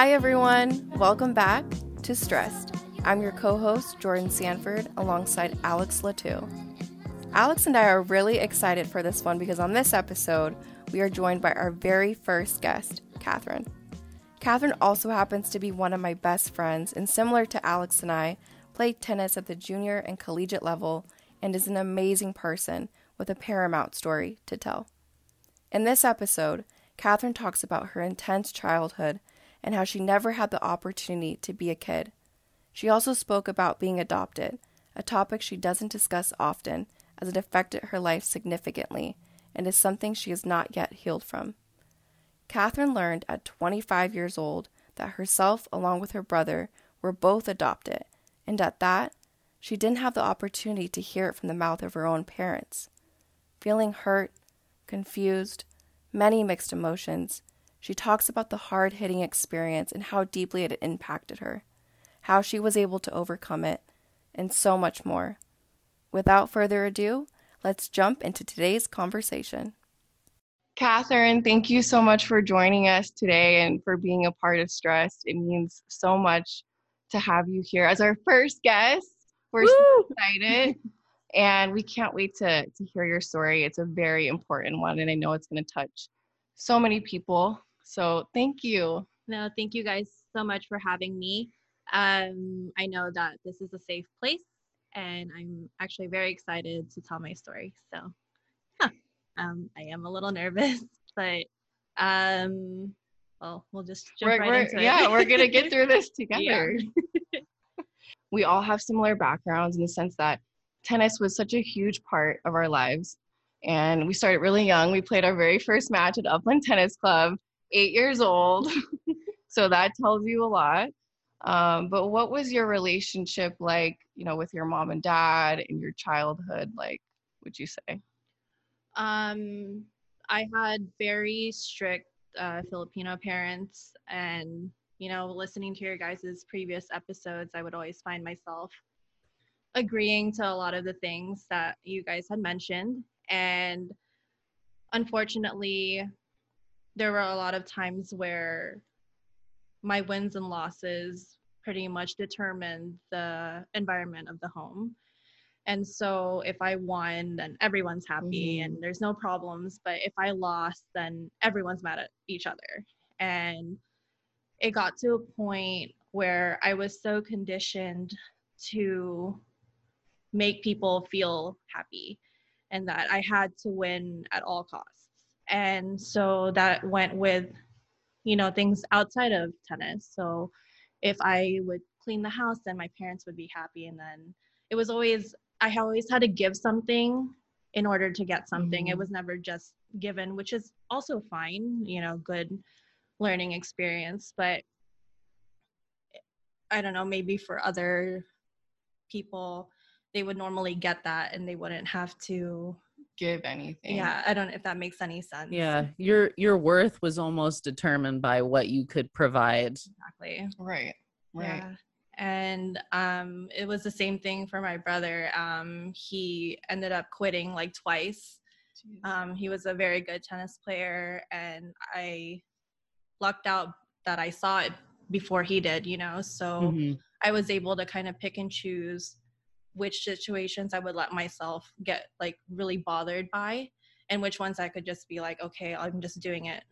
Hi, everyone. Welcome back to Stressed. I'm your co host, Jordaan Sanford, alongside Alex Latu. Alex and I are really excited for this one because on this episode, we are joined by our very first guest, Catherine. Catherine also happens to be one of my best friends, and similar to Alex and I, played tennis at the junior and collegiate level and is an amazing person with a paramount story to tell. In this episode, Catherine talks about her intense childhood and how she never had the opportunity to be a kid. She also spoke about being adopted, a topic she doesn't discuss often as it affected her life significantly and is something she has not yet healed from. Catherine learned at 25 years old that herself, along with her brother, were both adopted, and at that, she didn't have the opportunity to hear it from the mouth of her own parents. Feeling hurt, confused, many mixed emotions, she talks about the hard hitting experience and how deeply it impacted her, how she was able to overcome it, and so much more. Without further ado, let's jump into today's conversation. Catherine, thank you so much for joining us today and for being a part of Stressed. It means so much to have you here as our first guest. We're Woo! so excited and we can't wait to, to hear your story. It's a very important one, and I know it's going to touch so many people. So thank you. No, thank you guys so much for having me. Um, I know that this is a safe place, and I'm actually very excited to tell my story. So, yeah, um, I am a little nervous, but um, well, we'll just jump we're, right we're, into it. Yeah, we're gonna get through this together. we all have similar backgrounds in the sense that tennis was such a huge part of our lives. And we started really young. We played our very first match at Upland Tennis Club, eight years old. so that tells you a lot. Um, but what was your relationship like, you know, with your mom and dad in your childhood? Like, would you say? Um, I had very strict uh, Filipino parents, and you know, listening to your guys' previous episodes, I would always find myself agreeing to a lot of the things that you guys had mentioned. And unfortunately, there were a lot of times where my wins and losses pretty much determined the environment of the home. And so if I won, then everyone's happy mm-hmm. and there's no problems. But if I lost, then everyone's mad at each other. And it got to a point where I was so conditioned to make people feel happy and that I had to win at all costs. And so that went with, you know, things outside of tennis. So if I would clean the house, then my parents would be happy. And then it was always, I always had to give something in order to get something. Mm-hmm. It was never just given, which is also fine, you know, good learning experience. But I don't know, maybe for other people, they would normally get that and they wouldn't have to give anything. Yeah, I don't know if that makes any sense. Yeah, your your worth was almost determined by what you could provide. Exactly. Right. Right. Yeah. And um, it was the same thing for my brother. Um, he ended up quitting like twice. Um, he was a very good tennis player, and I lucked out that I saw it before he did, you know. So mm-hmm. I was able to kind of pick and choose which situations I would let myself get like really bothered by and which ones I could just be like, okay, I'm just doing it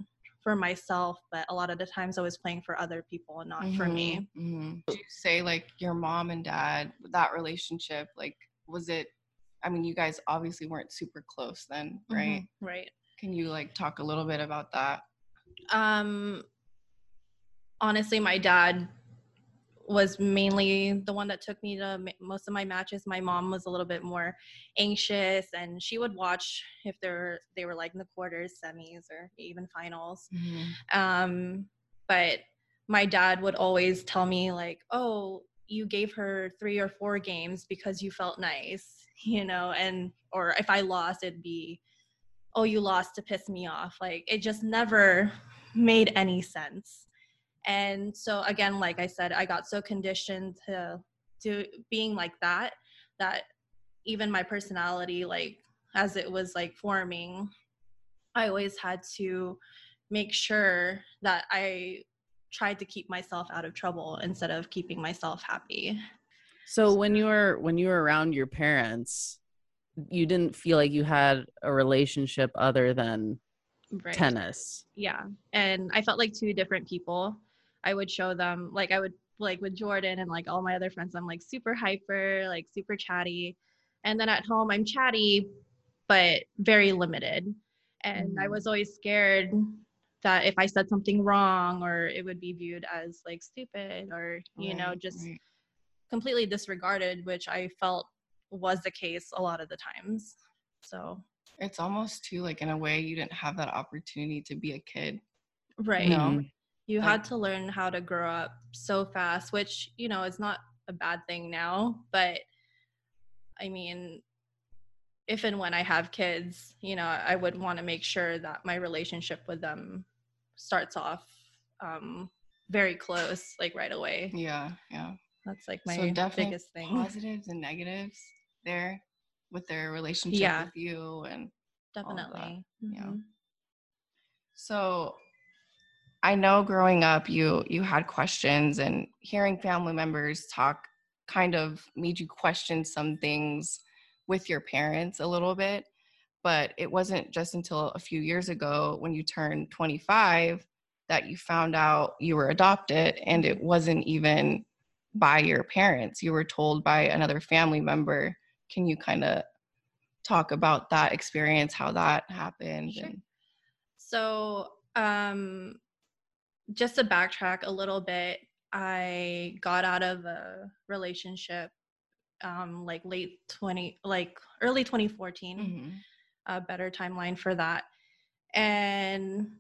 for myself. But a lot of the times I was playing for other people and not mm-hmm, for me. Mm-hmm. Would you say like your mom and dad, that relationship, like was it, I mean, you guys obviously weren't super close then, right? Mm-hmm, right. Can you like talk a little bit about that? Um, honestly, my dad was mainly the one that took me to most of my matches. My mom was a little bit more anxious, and she would watch if they're they were like in the quarters, semis, or even finals. Mm-hmm. Um, but my dad would always tell me like, "Oh, you gave her three or four games because you felt nice," you know, and or if I lost, it'd be, "Oh, you lost to piss me off." Like it just never made any sense and so again like i said i got so conditioned to to being like that that even my personality like as it was like forming i always had to make sure that i tried to keep myself out of trouble instead of keeping myself happy. So when you were when you were around your parents, you didn't feel like you had a relationship other than Right. tennis. Yeah. And I felt like two different people. I would show them like I would like with Jordaan and like all my other friends, I'm like super hyper, like super chatty. And then at home I'm chatty, but very limited. And I Mhm. was always scared that if I said something wrong or it would be viewed as like stupid or, you know, just right. completely disregarded, which I felt was the case a lot of the times. So, It's almost too like in a way you didn't have that opportunity to be a kid. right. No. Mhm. You had to learn how to grow up so fast which you know is not a bad thing now but i mean if and when i have kids you know i would want to make sure that my relationship with them starts off um very close like right away Yeah, yeah. that's like my so definitely biggest thing positives and negatives there with their relationship Yeah. with you and definitely yeah. Mhm. so I know growing up you you had questions and hearing family members talk kind of made you question some things with your parents a little bit but it wasn't just until a few years ago when you turned 25 that you found out you were adopted and it wasn't even by your parents you were told by another family member can you kind of talk about that experience how that happened Sure. and So, um, just to backtrack a little bit, I got out of a relationship um, like late 20, like early 2014, Mhm. a better timeline for that. And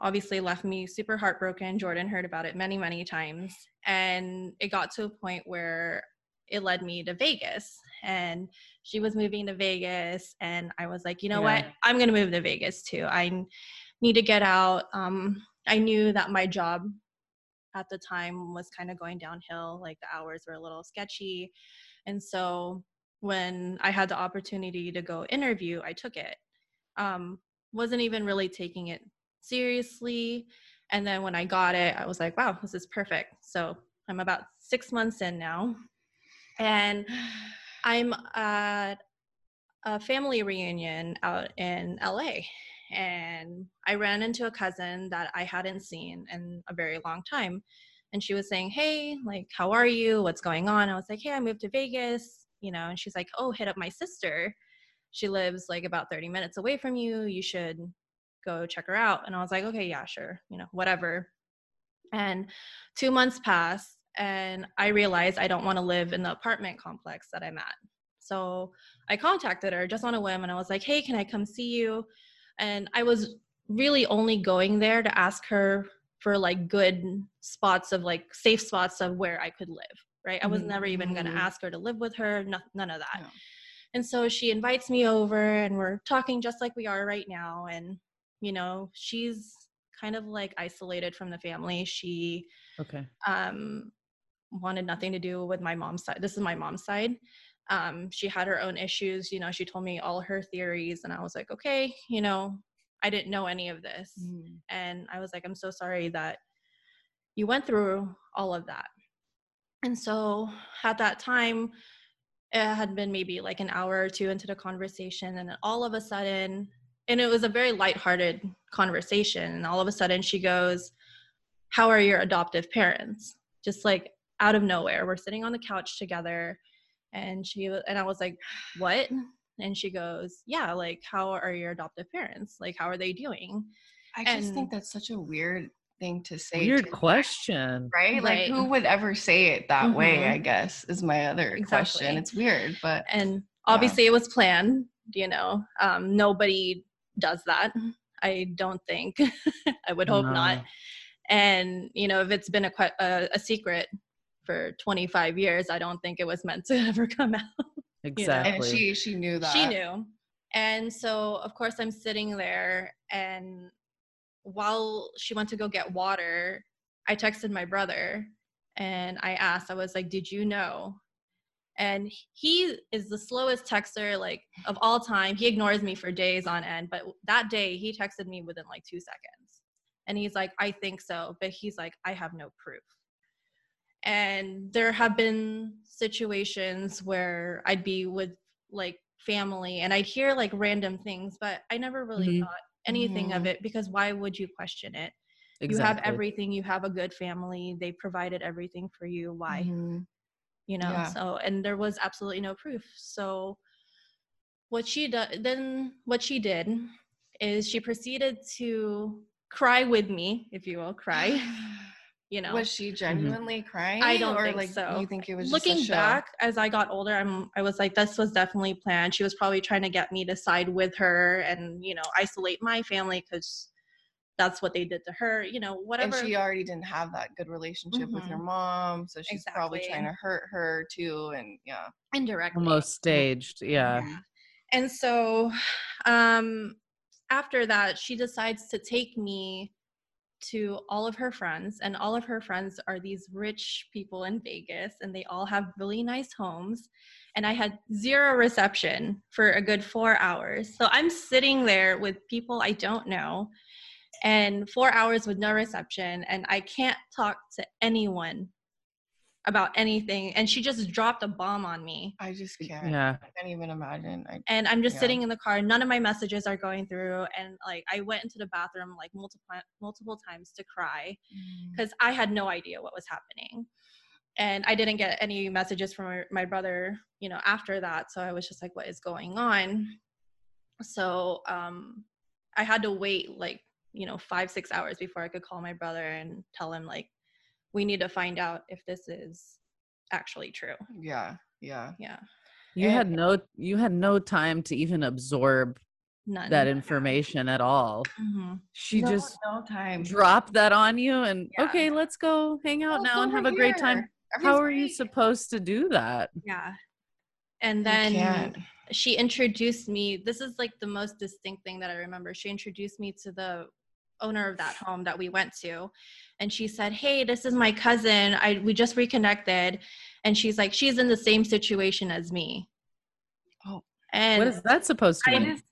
obviously left me super heartbroken. Jordaan heard about it many, many times. And it got to a point where it led me to Vegas. And she was moving to Vegas. And I was like, you know what? I'm going to move to Vegas too. I need to get out. Um, I knew that my job at the time was kind of going downhill. Like the hours were a little sketchy. And so when I had the opportunity to go interview, I took it. Um, wasn't even really taking it seriously. And then when I got it, I was like, wow, this is perfect. So I'm about six months in now. And I'm at a family reunion out in LA. And I ran into a cousin that I hadn't seen in a very long time. And she was saying, Hey, like, how are you? What's going on? I was like, Hey, I moved to Vegas, you know, and she's like, Oh, hit up my sister. She lives like about 30 minutes away from you. You should go check her out. And I was like, Okay, yeah, sure, you know, whatever. And two months passed, and I realized I don't want to live in the apartment complex that I'm at. So I contacted her just on a whim and I was like, hey, can I come see you? And I was really only going there to ask her for like good spots of like safe spots of where I could live, right? I was Mhm. never even going to Mhm. ask her to live with her, no, none of that. No. And so she invites me over and we're talking just like we are right now. And, you know, she's kind of like isolated from the family. She Okay. um, wanted nothing to do with my mom's side. This is my mom's side. Um, she had her own issues. You know, she told me all her theories, and I was like, okay, you know, I didn't know any of this. Mhm. And I was like, I'm so sorry that you went through all of that. And so at that time, it had been maybe like an hour or two into the conversation, and then all of a sudden, and it was a very lighthearted conversation, and all of a sudden she goes, How are your adoptive parents? Just like out of nowhere. We're sitting on the couch together, and she and I was like, What? And she goes, Yeah, like how are your adoptive parents? Like how are they doing? I just think that's such a weird thing to say. Weird to- question. right? Like who would ever say it that way, Mhm. I guess, is my other question. It's weird, but and obviously it was planned you know um, nobody does that i don't think i would hope not and you know if it's been a, que- a, a secret for 25 years i don't think it was meant to ever come out Exactly. and she she knew that. she knew and so of course i'm sitting there and while she went to go get water i texted my brother and i asked i was like did you know and he is the slowest texter like of all time he ignores me for days on end but that day he texted me within like two seconds And he's like, I think so. But he's like, I have no proof. And there have been situations where I'd be with like family and I'd hear like random things, but I never really Mhm. thought anything of Mhm. it because why would you question it? Exactly. You have everything, you have a good family, they provided everything for you. Why? Mhm. you know Yeah. so and there was absolutely no proof so what she did then what she did is she proceeded to cry with me if you will cry you know Was she mm-hmm. genuinely crying? I don't or think like so. you think it was looking just a show? back as i got older i'm i was like this was definitely planned she was probably trying to get me to side with her and you know isolate my family because that's what they did to her you know whatever And she already didn't have that good relationship with her mm-hmm. mom, so she's probably trying to hurt her too. And yeah, indirectly almost mm-hmm. staged. Yeah. Yeah. And so um after that she decides to take me to all of her friends and all of her friends are these rich people in Vegas and they all have really nice homes and I had zero reception for a good 4 hours. So I'm sitting there with people I don't know and 4 hours with no reception and I can't talk to anyone about anything and she just dropped a bomb on me I just can't. Yeah. I can't even imagine. I and i'm just Yeah. sitting in the car none of my messages are going through and like i went into the bathroom like multiple multiple times to cry Mm. because i had no idea what was happening and i didn't get any messages from my- my brother you know after that so i was just like what is going on so um i had to wait like you know five six hours before i could call my brother and tell him like we need to find out if this is actually true yeah, yeah. yeah You And- had no you had no time to even absorb none that information at all. Mhm. She no, just no time. dropped that on you and Yeah. okay, let's go hang out Oh, now and have a great time. here. How Everything's are you supposed to do that? Yeah. And then she introduced me. This is like the most distinct thing that I remember. She introduced me to the owner of that home that we went to. And she said, Hey, this is my cousin. I we just reconnected. And she's like, she's in the same situation as me. Oh. And what is that supposed to I mean? just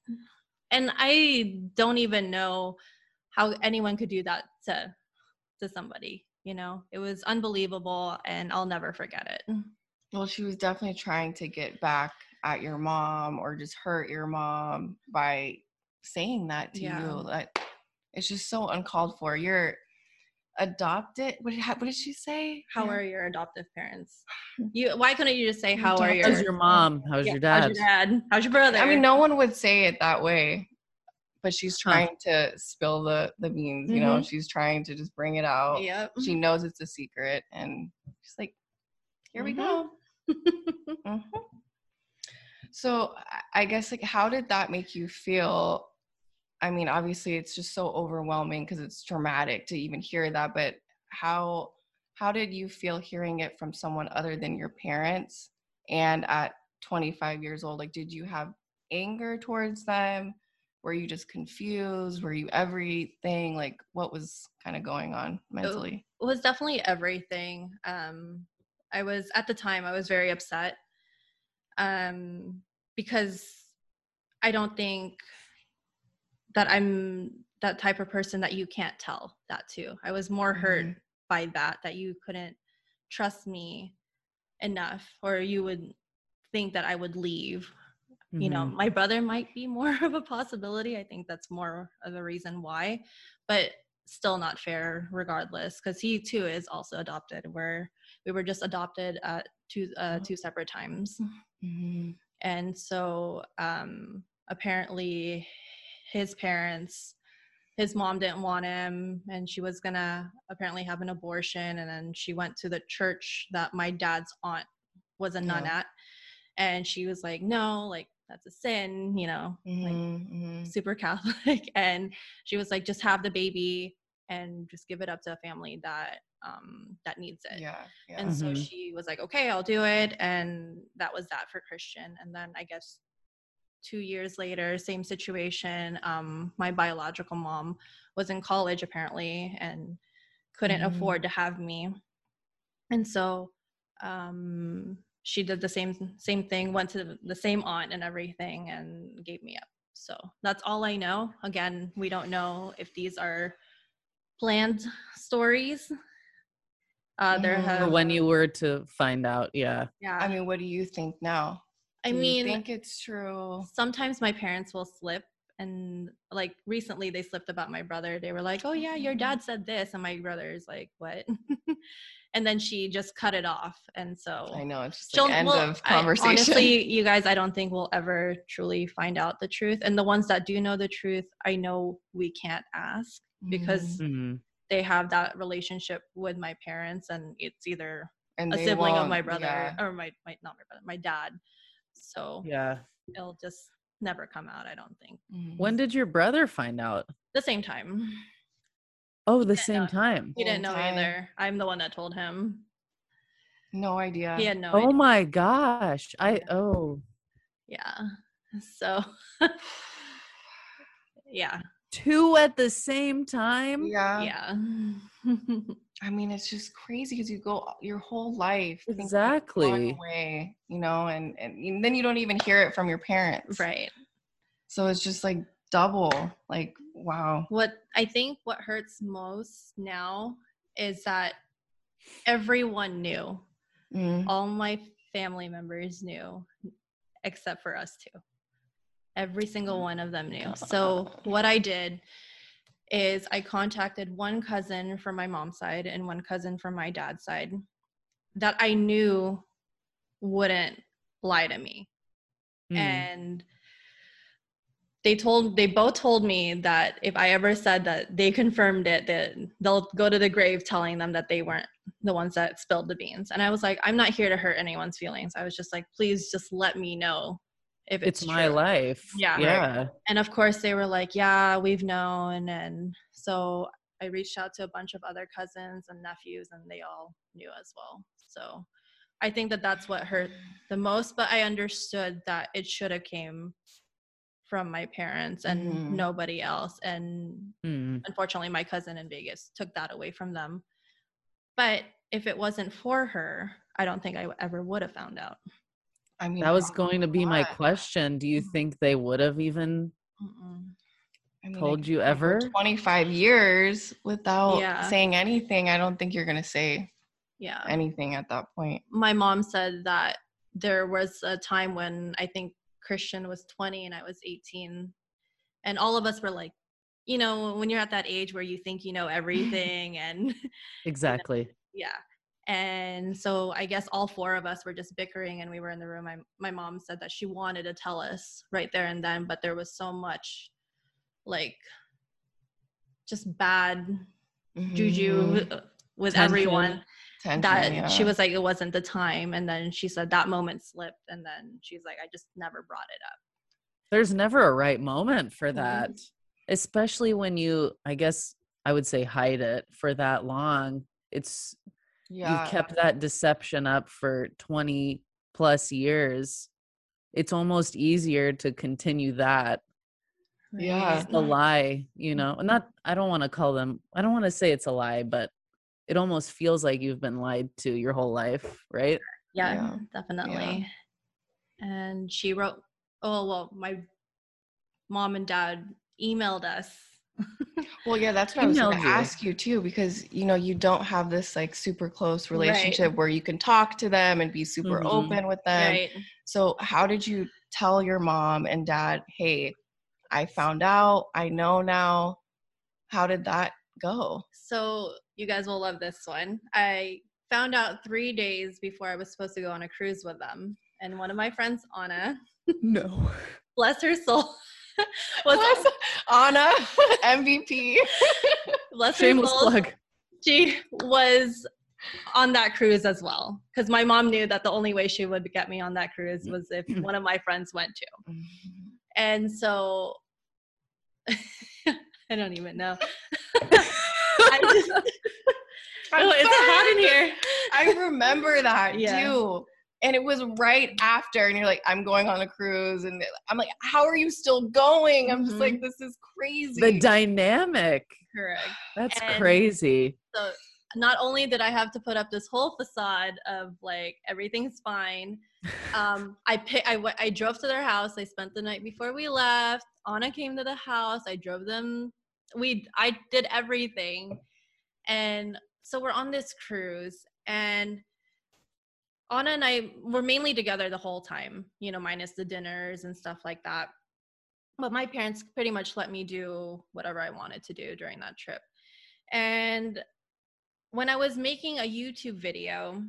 and I don't even know how anyone could do that to to somebody, you know. It was unbelievable and I'll never forget it. Well, she was definitely trying to get back at your mom or just hurt your mom by saying that to Yeah. you. That it's just so uncalled for. You're adopted. What did, what did she say? How Yeah. are your adoptive parents? You why couldn't you just say how are your How's your mom? How's Yeah, your dad? How's your dad? How's your brother? I mean, no one would say it that way, but she's Huh. trying to spill the the beans. You know, Mhm. she's trying to just bring it out. Yep. She knows it's a secret, and she's like, "Here we Mhm. go." Mhm. So I- I guess like how did that make you feel? I mean, obviously it's just so overwhelming because it's traumatic to even hear that, but how how did you feel hearing it from someone other than your parents? And at 25 years old, like did you have anger towards them? Were you just confused? Were you everything? Like what was kind of going on mentally? it was definitely everything. Um, I was at the time I was very upset um, because I don't think that I'm that type of person that you can't tell that to. I was more hurt Mhm. by that that you couldn't trust me enough, or you would think that I would leave. You know, Mhm. my brother might be more of a possibility. I think that's more of a reason why, but still not fair regardless because he too is also adopted where we were just adopted at two uh, Oh. two separate times Mhm. and so um apparently his parents his mom didn't want him and she was gonna apparently have an abortion and then she went to the church that my dad's aunt was a nun Yeah. at and she was like no like that's a sin you know like Mhm, mhm. super Catholic, and she was like, just have the baby and just give it up to a family that um that needs it. Yeah, yeah. And so Mhm. she was like, okay, I'll do it, and that was that for Christian. And then I guess two years later, same situation. Um, my biological mom was in college apparently and couldn't Mhm. afford to have me, and so um she did the same same thing went to the same aunt and everything and gave me up so that's all i know again we don't know if these are planned stories. Uh, there Mhm. Have when you were to find out, yeah. yeah. I mean, what do you think now? I Do you mean, think it's true. sometimes my parents will slip and like recently they slipped about my brother they were like oh yeah your Mhm. dad said this and my brother's like what and then she just cut it off and so I know it's just she'll- like end well, of I- conversation. honestly you guys i don't think we'll ever truly find out the truth and the ones that do know the truth i know we can't ask because Mhm. Mhm. they have that relationship with my parents and it's either and a sibling of my brother yeah. or my, my not my brother my dad so Yeah. it'll just never come out i don't think Mhm. When did your brother find out? the same time Oh, the same no. time. He didn't know time. either. I'm the one that told him. No idea. He had no Oh idea. my gosh. I oh Yeah. So yeah. two at the same time? Yeah. Yeah. I mean, it's just crazy because you go your whole life Exactly. one way, you know, and, and then you don't even hear it from your parents. right. So it's just like double. Like, wow. What I think what hurts most now is that everyone knew. Mm. All my family members knew except for us two. Every single one of them knew. So what I did is I contacted one cousin from my mom's side and one cousin from my dad's side that I knew wouldn't lie to me. Mm. And they told they both told me that if I ever said that they confirmed it, that they'll go to the grave telling them that they weren't the ones that spilled the beans. And I was like, I'm not here to hurt anyone's feelings. I was just like, please just let me know if it's, it's my true." life. Yeah. Right. Yeah. and of course they were like yeah we've known and so i reached out to a bunch of other cousins and nephews and they all knew as well so i think that that's what hurt the most but i understood that it should have came from my parents and Mhm. nobody else and Mm. unfortunately my cousin in vegas took that away from them but if it wasn't for her i don't think i ever would have found out I mean, That was going to be my question. Do you think they would have even I mean, told like, you ever? 25 years without Yeah. saying anything. I don't think you're going to say yeah anything at that point. my mom said that there was a time when I think Christian was 20 and I was 18. And all of us were like, you know, when you're at that age where you think you know everything and Exactly. yeah. And so I guess all four of us were just bickering and we were in the room. My, my mom said that she wanted to tell us right there and then, but there was so much like just bad juju Mhm. uh, with Tension. everyone Tension, that yeah. she was like it wasn't the time and then she said that moment slipped and then she's like i just never brought it up There's never a right moment for Mhm. that, especially when you, I guess I would say, hide it for that long. It's yeah. you've kept that deception up for 20 plus years. It's almost easier to continue that Yeah. a lie, you know. Mm-hmm. Not I don't want to call them I don't want to say it's a lie, but it almost feels like you've been lied to your whole life, right? yeah, Yeah. definitely and she wrote oh well my mom and dad emailed us Well, yeah, that's what I was going to ask you too, because you know you don't have this like super close relationship where you can talk to them and be super Mhm. open with them. right So, how did you tell your mom and dad, "Hey, I found out. I know now." How did that go? so you guys will love this one i found out three days before i was supposed to go on a cruise with them and one of my friends anna No. bless her soul was Bless Anna, MVP. bless her Shameless soul, plug. she was on that cruise as well because my mom knew that the only way she would get me on that cruise mm-hmm. was if one of my friends went to mm-hmm. and so i don't even know I just, I'm oh, it's hot in here I remember that Yeah. too. And it was right after, and you're like, I'm going on a cruise. And I'm like, how are you still going? I'm just like, this is crazy. The dynamic. correct That's And- crazy. so not only did i have to put up this whole facade of like everything's fine um i pi- I, w- I drove to their house i spent the night before we left anna came to the house i drove them we I did everything. And so we're on this cruise and Anna and I were mainly together the whole time, you know, minus the dinners and stuff like that. But my parents pretty much let me do whatever I wanted to do during that trip. And when I was making a YouTube video,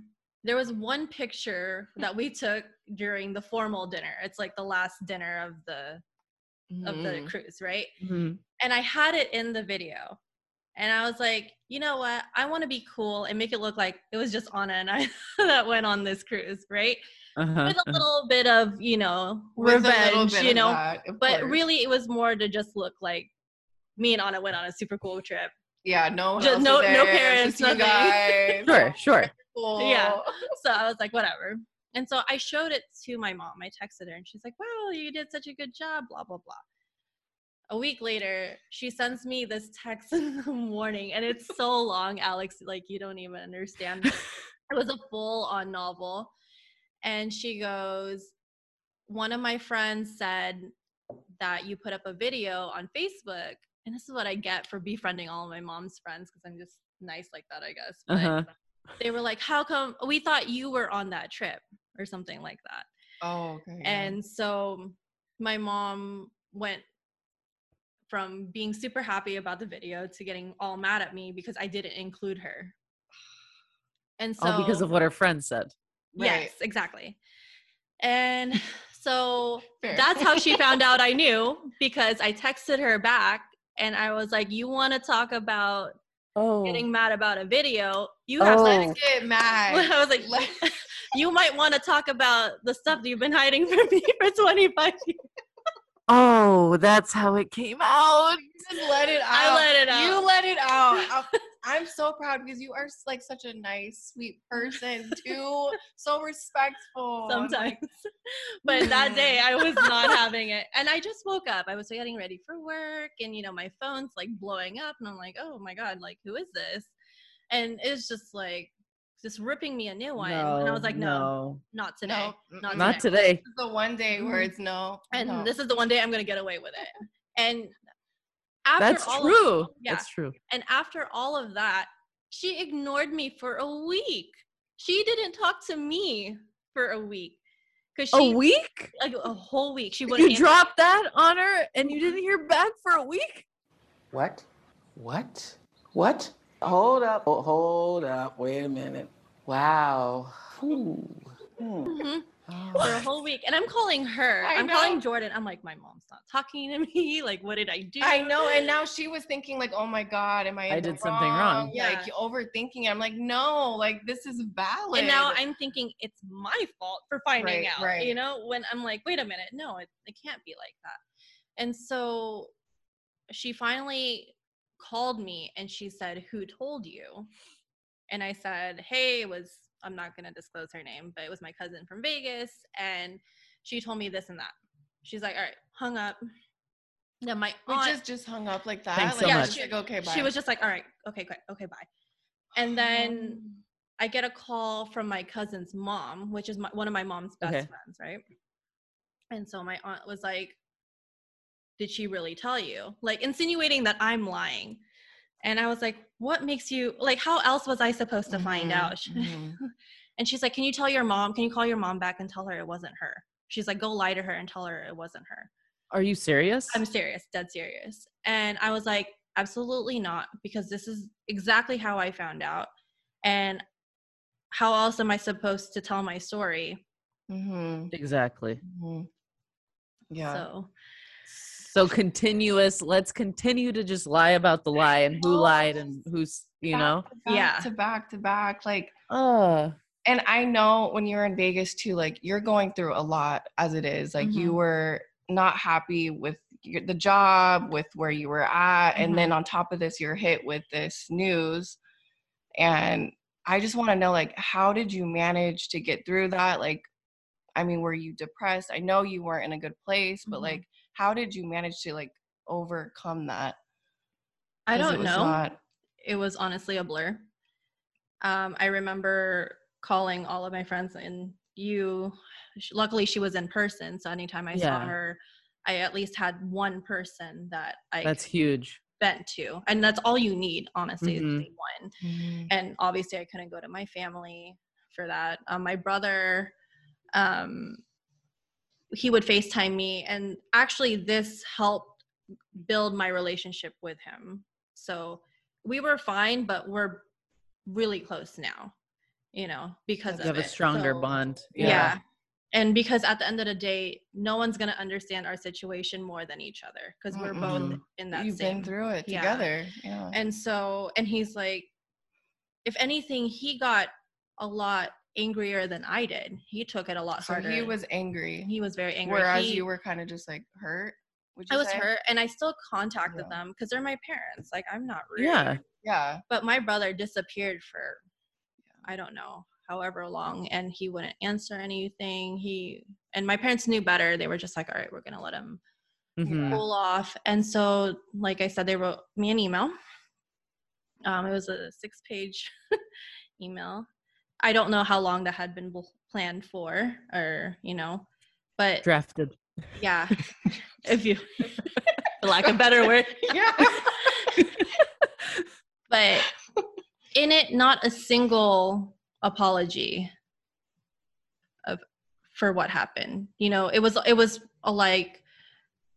there was one picture that we took during the formal dinner. It's like the last dinner of the of the Mhm. cruise, right? Mhm. And I had it in the video. And I was like, you know what? I want to be cool and make it look like it was just Anna and I that went on this cruise, right? Uh-huh. With a little bit of, you know, With revenge, you know. that, But course. really, it was more to just look like me and Anna went on a super cool trip. yeah, no, Just no- was no parents, just you nothing. guys. Sure, sure. Cool. Yeah. So I was like, whatever. And so I showed it to my mom. I texted her and she's like, wow, you did such a good job, blah, blah, blah. A week later, she sends me this text in the morning and it's so long, Alex, like you don't even understand. it was a full on novel. And she goes, One of my friends said that you put up a video on Facebook. And this is what I get for befriending all my mom's friends because I'm just nice like that, I guess. But Uh-huh. they were like, How come we thought you were on that trip or something like that? Oh, okay. And so my mom went from being super happy about the video to getting all mad at me because I didn't include her. And so All because of what her friend said. Right. Yes, exactly. And so Fair. that's how she found out I knew because I texted her back and I was like, You want to talk about Oh. getting mad about a video? You have Oh. something. Let's get mad. I was like, Let- You might want to talk about the stuff that you've been hiding from me for 25 years. Oh, that's how it came out. just let it out. I let it out. You let it out. I'm- I'm so proud because you are like such a nice, sweet person too. so respectful. Sometimes. like, but that day I was not having it. And I just woke up. I was getting ready for work and you know, my phone's like blowing up and I'm like, oh my God, like who is this? And it's just like just ripping me a new one. and I was like, no, not today. no, not. Not today. This is the one day where Mhm. it's no. And no. this is the one day I'm gonna get away with it. And after That's all true. Of, yeah. That's true. And after all of that, she ignored me for a week. She didn't talk to me for a week. Cause she A week? like a whole week. She wouldn't You answer- dropped that on her and you didn't hear back for a week? What? What? What? Hold up. Oh, hold up. Wait a minute. Wow. Ooh. Hmm. Mhm. Oh. for a whole week. And I'm calling her. I I'm know. calling Jordaan. I'm like, my mom's not talking to me. Like, what did I do? I know, and now she was thinking like, "Oh my God, am I? I the did something wrong. Yeah. Like overthinking. it. I'm like, no, like this is valid. And now I'm thinking it's my fault for finding Right, out. right. You know, when I'm like, wait a minute, no, it, it can't be like that. And so she finally called me and she said, Who told you? And I said, Hey, it was, I'm not going to disclose her name, but it was my cousin from Vegas. And she told me this and that. She's like, All right, hung up. Then my we aunt, just just hung up like that. Thanks like, so yeah, much. she's like, okay, bye. she was just like, All right, okay, great, okay, bye. And then oh. I get a call from my cousin's mom, which is my, one of my mom's best Okay. friends, right? And so my aunt was like, Did she really tell you? Like insinuating that I'm lying. And I was like, What makes you like, how else was I supposed to find Mhm, out? She- mhm. And she's like, Can you tell your mom? Can you call your mom back and tell her it wasn't her? She's like, Go lie to her and tell her it wasn't her. Are you serious? I'm serious, dead serious. And I was like, absolutely not, because this is exactly how I found out. And how else am I supposed to tell my story? Mhm, exactly. mhm. Yeah. So So continuous. Let's continue to just lie about the lie and who lied and who's, you Back know. to back Yeah. To back to back, like Uh and I know when you're in Vegas too, like you're going through a lot as it is. Like you Mhm. were not happy with your, the job, with where you were at, and then on top of this, you're hit with this news. And I just want to know, like, how did you manage to get through that? Like, I mean, were you depressed? I know you weren't in a good place, but Mhm. like, how did you manage to like overcome that? I don't was know. not- it was honestly a blur. Um, I remember calling all of my friends, and you. Luckily, she was in person, so anytime I saw her, I at least had one person that I that's huge. bent to and that's all you need honestly is Mhm. day one and obviously i couldn't go to my family for that um, my brother um, he would facetime me and actually this helped build my relationship with him so we were fine but we're really close now you know because You of have a stronger So- bond. yeah. and because at the end of the day no one's going to understand our situation more than each other because we're both Mm-mm. in that same. You've same been through it yeah. together. Yeah. and so, and he's like, if anything, he got a lot angrier than I did. He took it a lot so harder. he was angry. he was very angry. whereas He- you were kind of just like hurt. Would I was say? hurt, and I still contacted Yeah. them because they're my parents. Like I'm not rude. Yeah. Yeah. But my brother disappeared for, I don't know, however long, and he wouldn't answer anything. He and my parents knew better. They were just like, all right, we're gonna let him Mhm. cool off. And so, like I said, they wrote me an email. Um, it was a six page email. I don't know how long that had been planned for, or, you know, but Drafted. yeah, if you, for lack of a better word. Yeah. But in it, not a single apology of for what happened. You know, it was it was a like,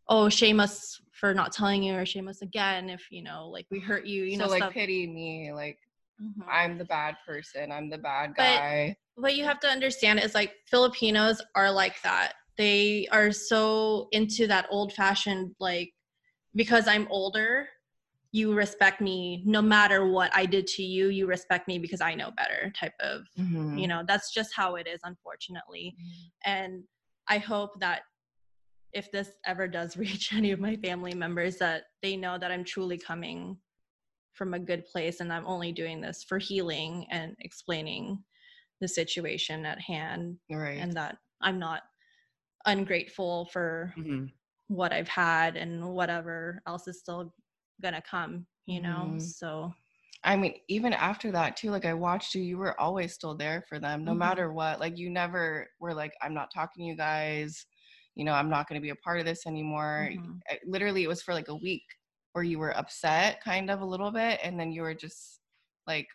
oh, shame us for not telling you, or shame us again if you know, like we hurt you. You so know, like stuff. pity me, like Mhm. I'm the bad person. I'm the bad guy. But- what you have to understand is like Filipinos are like that. They are so into that old fashioned like because I'm older, you respect me no matter what I did to you, you respect me because I know better type of, Mhm. you know, that's just how it is unfortunately. And I hope that if this ever does reach any of my family members that they know that I'm truly coming from a good place and I'm only doing this for healing and explaining the situation at hand right. and that I'm not ungrateful for Mhm. what I've had and whatever else is still gonna come, you know? Mhm. So I mean, even after that too, like I watched you, you were always still there for them, no Mhm. matter what. Like you never were like, I'm not talking to you guys, you know, I'm not gonna be a part of this anymore. mhm. I- Literally it was for like a week where you were upset kind of a little bit, and then you were just like,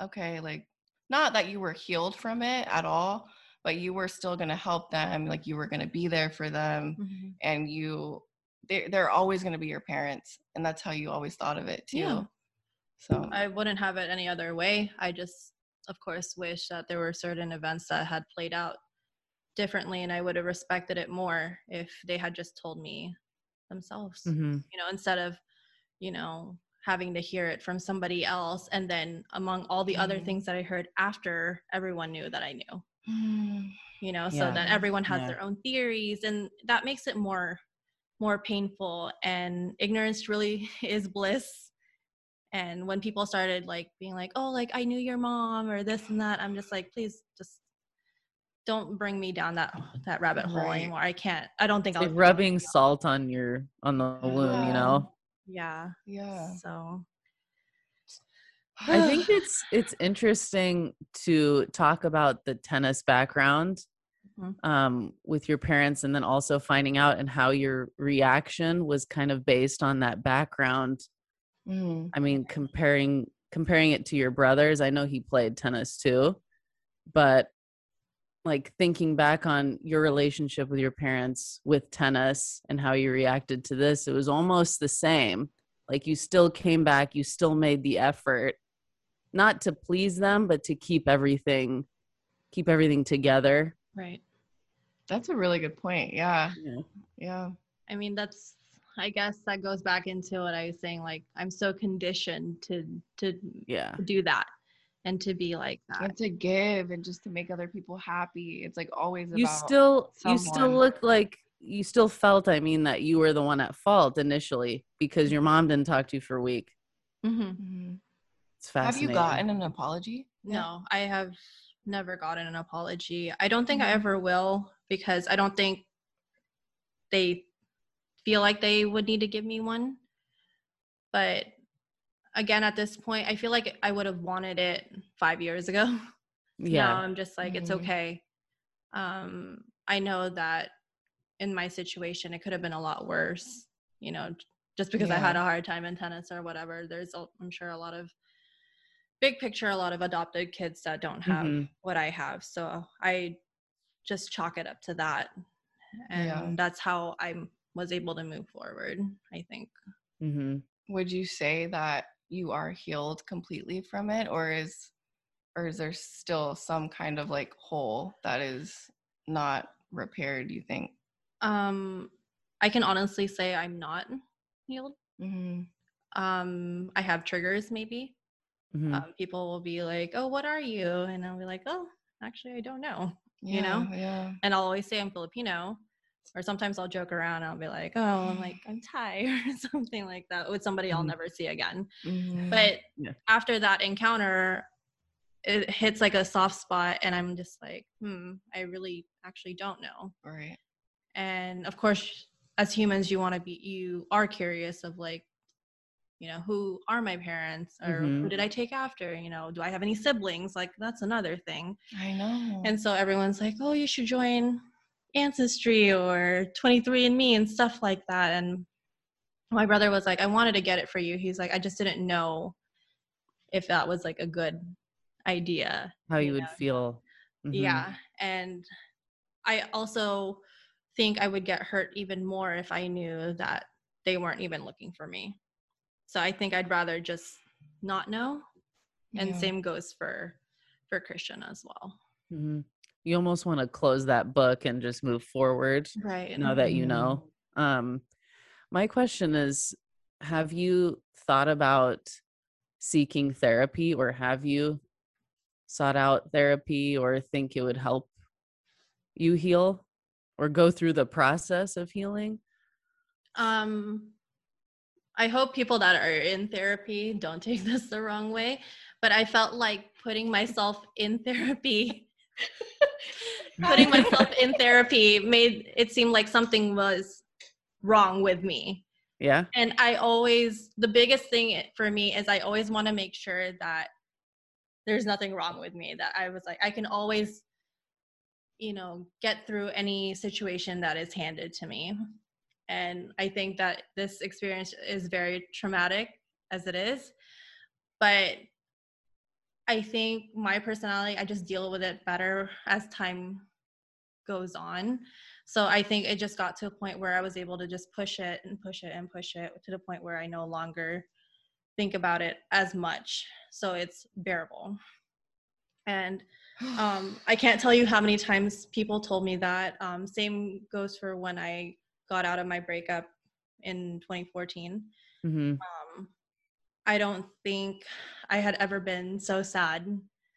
okay, like not that you were healed from it at all, but you were still gonna help them, like you were gonna be there for them Mhm. and you they're, they're always going to be your parents and that's how you always thought of it too Yeah. so I wouldn't have it any other way. I just, of course, wish that there were certain events that had played out differently and I would have respected it more if they had just told me themselves, Mhm. you know, instead of, you know, having to hear it from somebody else. And then among all the other Mhm. things that I heard after, everyone knew that I knew, Mm, you know, so Yeah. that everyone has Yeah. their own theories and that makes it more more painful and ignorance really is bliss and when people started like being like oh like i knew your mom or this and that i'm just like please just don't bring me down that that rabbit hole Right. anymore i can't i don't think It's i'll like rubbing salt on your on the wound, you know. Yeah yeah so I think it's it's interesting to talk about the tennis background Mhm. um, with your parents, and then also finding out and how your reaction was kind of based on that background. Mm, I mean, comparing comparing it to your brothers, I know he played tennis too, but like thinking back on your relationship with your parents with tennis and how you reacted to this, it was almost the same. Like you still came back, you still made the effort, not to please them, but to keep everything keep everything together. right that's a really good point yeah Yeah. yeah i mean that's i guess that goes back into what i was saying like i'm so conditioned to to Yeah. do that and to be like that and to give and just to make other people happy it's like always You about still you still look like you still felt I mean that you were the one at fault initially because your mom didn't talk to you for a week. Mhm. Mhm. It's fascinating. have you gotten an apology? No, I have never gotten an apology. I don't think I Mhm. ever will because I don't think they feel like they would need to give me one. But again, at this point, I feel like I would have wanted it five years ago. Now Yeah. I'm just like, it's Mhm. okay. Um, I know that in my situation, it could have been a lot worse. You know, just because I had a hard time in tennis or whatever. There's, i'm sure, a lot of big picture, a lot of adopted kids that don't have Mhm. what I have. So I just chalk it up to that. And Yeah. that's how I was able to move forward, I think. Mm-hmm. Would you say that you are healed completely from it or is or is there still some kind of like hole that is not repaired, you think? Um, I can honestly say I'm not healed. Mm-hmm. Um, I have triggers maybe. Mm-hmm. Um, people will be like, "Oh, what are you?" And I'll be like, "Oh, actually, I don't know." You know? Yeah. And I'll always say I'm Filipino, or sometimes I'll joke around. I'll be like, "Oh, I'm like I'm Thai" or something like that with somebody I'll Mhm. never see again. Mhm. But Yeah. after that encounter, it hits like a soft spot, and I'm just like, "Hmm, I really actually don't know." right. and of course as humans you want to be you are curious of like you know who are my parents or who Mhm. did i take after you know do i have any siblings like that's another thing I know. and so everyone's like oh you should join ancestry or 23andme and stuff like that and my brother was like i wanted to get it for you he's like i just didn't know if that was like a good idea How you you would know? feel. Mhm. yeah and i also think i would get hurt even more if i knew that they weren't even looking for me so i think i'd rather just not know and Yeah. same goes for for christian as well Mhm. You almost want to close that book and just move forward. right Now that you Mhm. know. Um, my question is: Have you thought about seeking therapy, or have you sought out therapy, or think it would help you heal, or go through the process of healing? um i hope people that are in therapy don't take this the wrong way but i felt like putting myself in therapy putting myself in therapy made it seem like something was wrong with me Yeah. and i always the biggest thing for me is i always want to make sure that there's nothing wrong with me that i was like i can always you know get through any situation that is handed to me and i think that this experience is very traumatic as it is but i think my personality i just deal with it better as time goes on so I think it just got to a point where I was able to just push it and push it and push it to the point where I no longer think about it as much. So it's bearable. And um, I can't tell you how many times people told me that. Um, same goes for when I got out of my breakup in 2014. hmm Um, I don't think I had ever been so sad.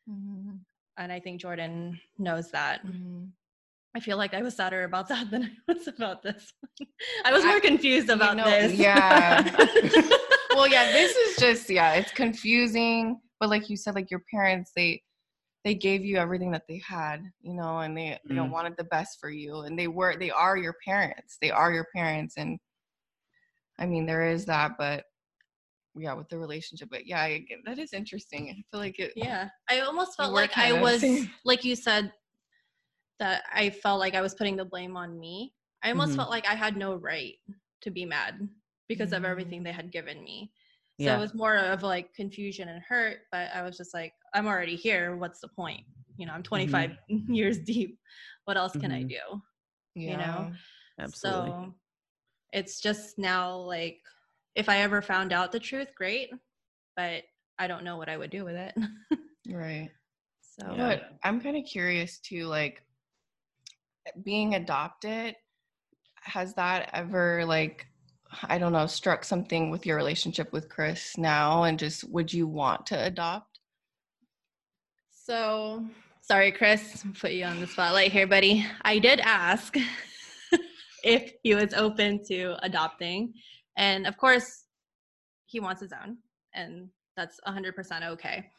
Mhm. And I think Jordaan knows that. Mhm. I feel like I was sadder about that than I was about this. I was I- more confused you about know, this. yeah. well, yeah, this is just yeah, it's confusing. But like you said, like your parents, they they gave you everything that they had, you know, and they Mm. wanted the best for you, and they were they are your parents. They are your parents, and I mean there is that, but yeah, with the relationship. But yeah, I, that is interesting. I feel like it. yeah. I almost felt like I was, like you said, that I felt like I was putting the blame on me. I almost Mhm. felt like I had no right to be mad because of everything Mm. they had given me. So Yeah. it was more of like confusion and hurt, but I was just like, I'm already here. What's the point? You know, I'm 25 years deep. What else can I Mhm. do? Yeah. you know? Absolutely. So it's just now like if I ever found out the truth, great. But I don't know what I would do with it. Right. so Yeah. But I'm kind of curious too, like being adopted, has that ever like I don't know, struck something with your relationship with Chris now and just would you want to adopt? So sorry, Chris, put you on the spotlight here, buddy. I did ask if he was open to adopting. And of course, he wants his own, and that's 100% okay.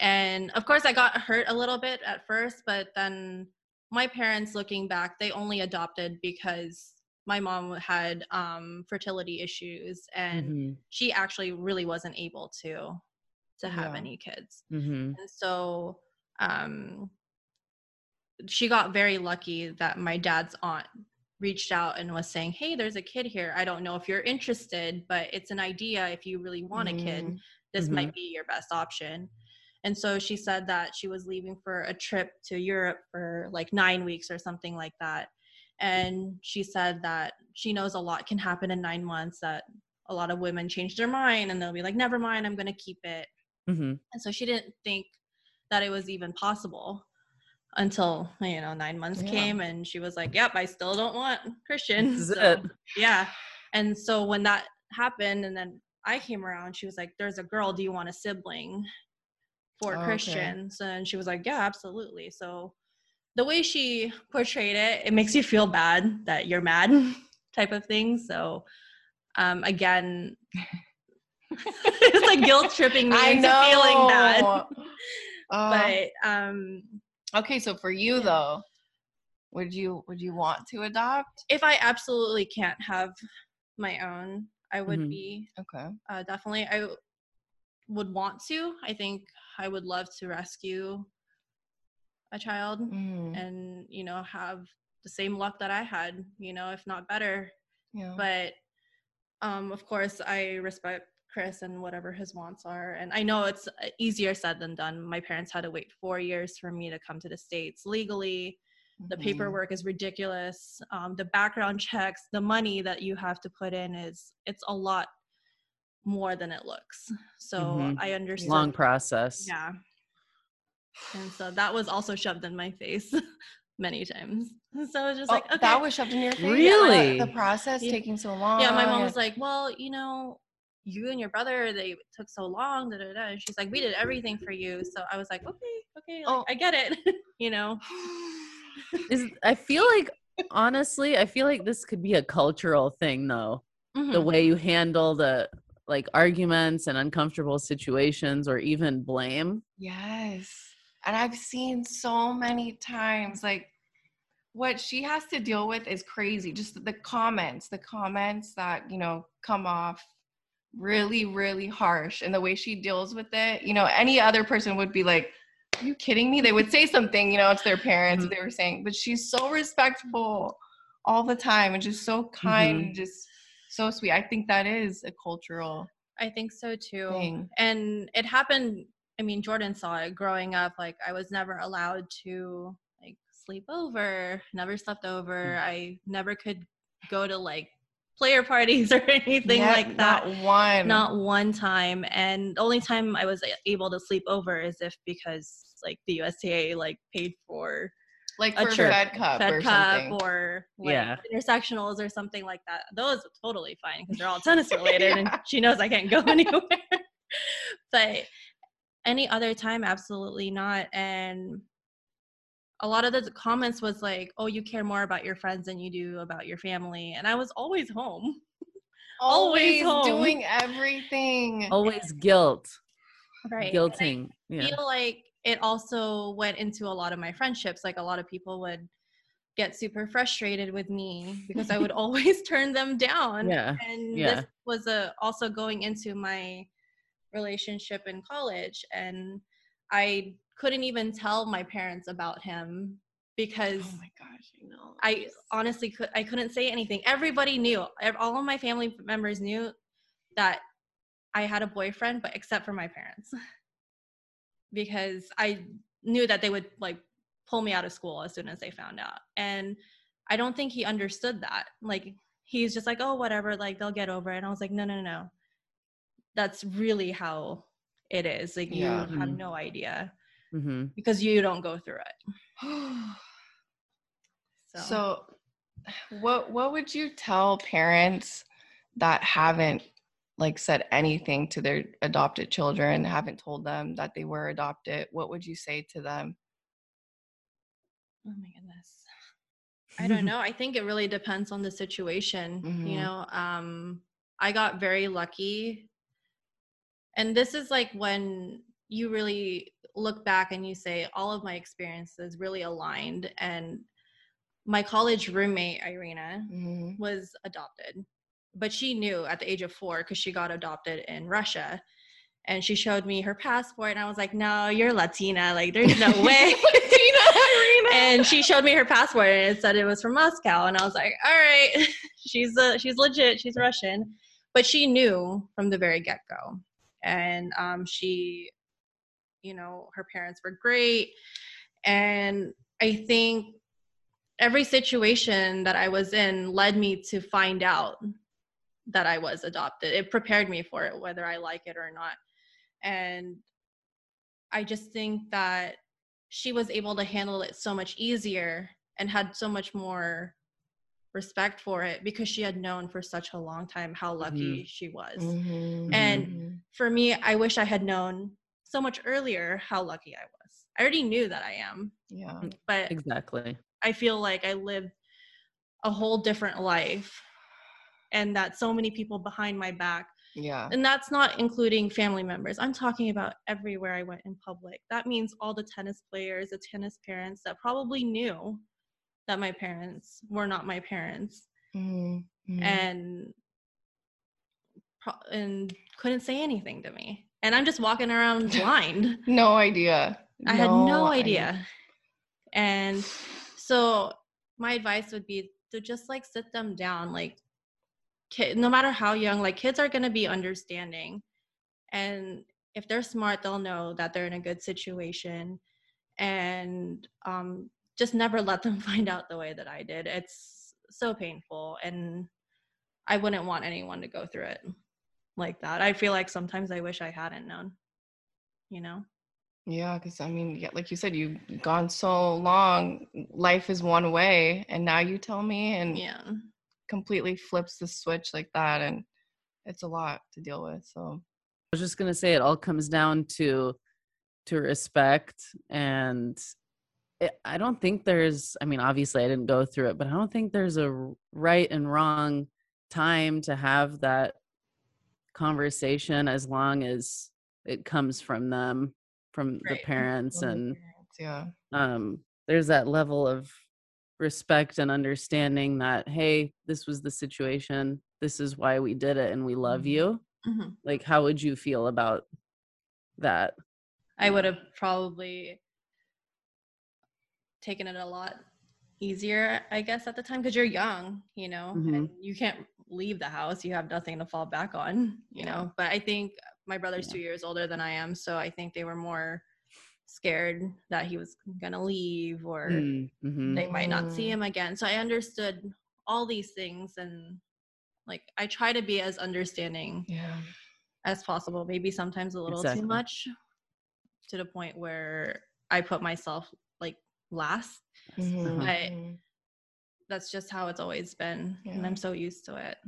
And of course, I got hurt a little bit at first, but then my parents, looking back, they only adopted because my mom had um, fertility issues and Mhm. she actually really wasn't able to to have Yeah. any kids Mhm. and so um she got very lucky that my dad's aunt reached out and was saying, "Hey, there's a kid here. I don't know if you're interested, but it's an idea. If you really want a kid, Mm. this Mhm. might be your best option." And so she said that she was leaving for a trip to Europe for like nine weeks or something like that. And she said that she knows a lot can happen in nine months, that a lot of women change their mind and they'll be like, never mind, I'm going to keep it. hmm And so she didn't think that it was even possible until, you know, nine months Yeah. came and she was like, yep, I still don't want Christian. So, yeah. And so when that happened and then I came around, she was like, there's a girl, do you want a sibling for Oh, okay. Christians? And she was like, yeah, absolutely. So the way she portrayed it, it makes you feel bad that you're mad type of thing. So um, again, it's like guilt tripping me I into know. feeling bad. Oh. But um, okay, so for you Yeah. though, would you would you want to adopt? if I absolutely can't have my own, I would Mhm. be Okay. uh, definitely. I w- would want to. I think I would love to rescue a child Mm, and you know have the same luck that I had, you know, if not better. yeah. But um, of course, I respect Chris and whatever his wants are. And I know it's uh, easier said than done. My parents had to wait four years for me to come to the States legally. The Mhm. paperwork is ridiculous. Um, the background checks, the money that you have to put in is it's a lot more than it looks. So Mhm. I understand. Long process. Yeah. And so that was also shoved in my face many times. So I was just Oh, like, okay. that was shoved in your face. Really? The process Yeah. taking so long. yeah, my mom was like, well, you know, you and your brother, they took so long. Da, da, da. And she's like, we did everything for you. So I was like, okay, okay, like, Oh. I get it. you know, Is I feel like honestly, I feel like this could be a cultural thing though. The Mhm. way you handle the like arguments and uncomfortable situations or even blame. Yes. And I've seen so many times like what she has to deal with is crazy. Just the comments, the comments that, you know, come off really, really harsh. And the way she deals with it, you know, any other person would be like, Are you kidding me? They would say something, you know, to their parents, Mhm. they were saying, but she's so respectful all the time and just so kind, Mhm. just so sweet. I think that is a cultural I think so too. thing. And it happened. I mean, Jordaan saw it growing up. Like, I was never allowed to like sleep over, never slept over. I never could go to like player parties or anything Yeah, like that. Not one. not one time and the only time i was able to sleep over is if because like the USTA like paid for like a for a trip, Fed Cup fed or cup something. or like Yeah. intersectionals or something like that those are totally fine because they're all tennis related Yeah. and she knows i can't go anywhere but any other time absolutely not and a lot of the comments was like oh you care more about your friends than you do about your family and i was always home always always home. doing everything. Always guilt. right Guilting. Yeah. feel like it also went into a lot of my friendships. Like a lot of people would get super frustrated with me because I would always turn them down. Yeah. And yeah. this was a, also going into my relationship in college. And I couldn't even tell my parents about him because Oh my gosh, I know. I honestly could I couldn't say anything. Everybody knew. All of my family members knew that I had a boyfriend, but except for my parents. because I knew that they would like pull me out of school as soon as they found out. And I don't think he understood that. Like he's just like, "Oh, whatever, like they'll get over it." And I was like, "No, no, no. no. That's really how it is. Like you have Mhm. no idea hmm because you don't go through it." So, so what what would you tell parents that haven't like said anything to their adopted children, haven't told them that they were adopted? What would you say to them? Oh my goodness. I don't know. I think it really depends on the situation. Mhm. You know, um, I got very lucky. And this is like when you really look back and you say, all of my experiences really aligned. And my college roommate, Irina, Mhm. was adopted, but she knew at the age of four because she got adopted in Russia. and she showed me her passport and i was like no you're latina like there's no way Tina Irina. and she showed me her passport and it said it was from moscow and i was like all right she's uh, she's legit she's russian but she knew from the very get-go and um, she you know her parents were great. And i think every situation that i was in led me to find out that i was adopted. It prepared me for it whether i like it or not. And i just think that she was able to handle it so much easier and had so much more respect for it because she had known for such a long time how lucky she was. Mhm. And- Mhm. for me, I wish I had known so much earlier how lucky I was. I already knew that I am, yeah. but Exactly. I feel like I lived a whole different life and that so many people behind my back Yeah. and that's not including family members i'm talking about everywhere i went in public that means all the tennis players the tennis parents that probably knew that my parents were not my parents Mhm. Mhm. and and couldn't say anything to me and i'm just walking around blind. No idea. i had no idea. and so my advice would be to just like sit them down like kid no matter how young like kids are going to be understanding. And if they're smart they'll know that they're in a good situation. And um, just never let them find out the way that i did. It's so painful and i wouldn't want anyone to go through it like that i feel like sometimes i wish i hadn't known you know Yeah, because I mean, yeah, like you said, you've gone so long. Life is one way, and now you tell me, and yeah completely flips the switch like that, and it's a lot to deal with. So I was just gonna say it all comes down to to respect and it, I don't think there's I mean obviously I didn't go through it but I don't think there's a right and wrong time to have that conversation as long as it comes from them from the parents From the and parents, yeah, um there's that level of respect and understanding that hey this was the situation. This is why we did it and we love Mhm. you. Mhm. like how would you feel about that? I would have probably taken it a lot easier, I guess, at the time because you're young, you know, and you can't leave the house. You have nothing to fall back on, you Yeah. know. But I think my brother's Yeah. two years older than I am, so I think they were more scared that he was gonna leave or mm-hmm. they might not see Mm. him again. So I understood all these things and like I try to be as understanding yeah, as possible maybe sometimes a little Exactly. too much to the point where i put myself like last Mhm, But- mhm. That's just how it's always been and i'm so used to it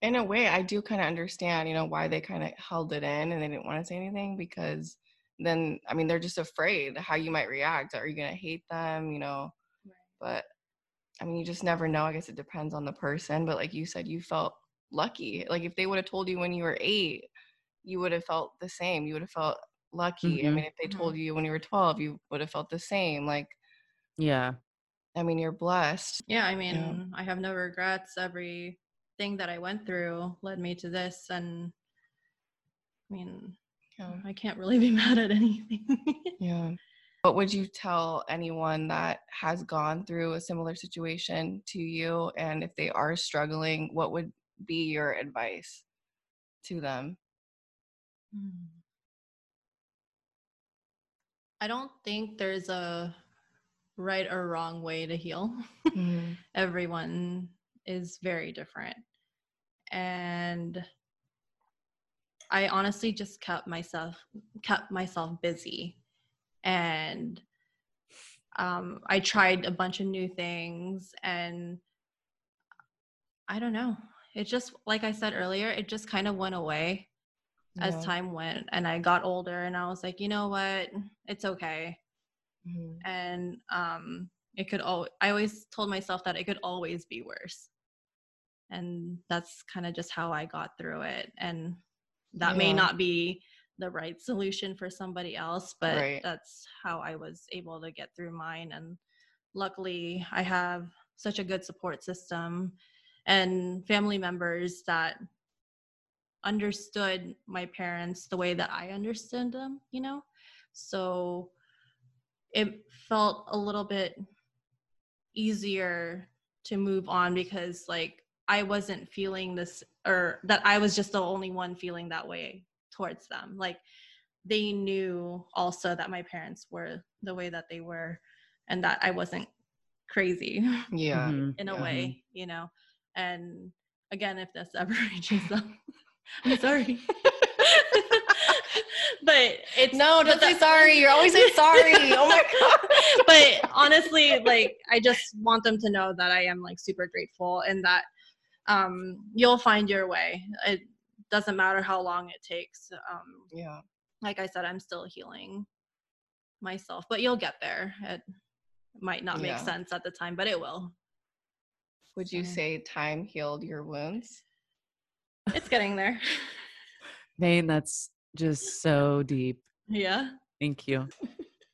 in a way, I do kind of understand, you know, why they kind of held it in and they didn't want to say anything because then, I mean, they're just afraid how you might react. Are you going to hate them, you know? right. But I mean, you just never know. I guess it depends on the person. But like you said, you felt lucky. Like if they would have told you when you were eight, you would have felt the same. You would have felt lucky. I Mhm. mean, if they told you when you were 12, you would have felt the same. Like, yeah I mean, you're blessed. yeah i mean i have no regrets everything that i went through led me to this and i mean Yeah. i can't really be mad at anything Yeah. What would you tell anyone that has gone through a similar situation to you? And if they are struggling, what would be your advice to them? Hmm. i don't think there's a right or wrong way to heal Mhm. everyone is very different. And I honestly just kept myself kept myself busy and um, I tried a bunch of new things and I don't know. It just like I said earlier, it just kind of went away as time went and I got older and I was like, you know what? It's okay Mhm. and um it could all i always told myself that it could always be worse and that's kind of just how i got through it and that may not be the right solution for somebody else but Right. that's how i was able to get through mine and luckily i have such a good support system and family members that understood my parents the way that I understood them, you know? So it felt a little bit easier to move on because like I wasn't feeling this or that I was just the only one feeling that way towards them. Like they knew also that my parents were the way that they were and that I wasn't crazy Yeah. Mhm. in a Yeah. way, you know. And again, if this ever reaches them, I'm sorry. But it's No, but don't say that- sorry. You're always saying sorry. Oh my god. but honestly, like I just want them to know that I am like super grateful and that um you'll find your way. It doesn't matter how long it takes. Um Yeah. like I said, I'm still healing myself, but you'll get there. It might not make Yeah. sense at the time, but it will. Would you say time healed your wounds? It's getting there. Vane, that's just so deep. Yeah. Thank you.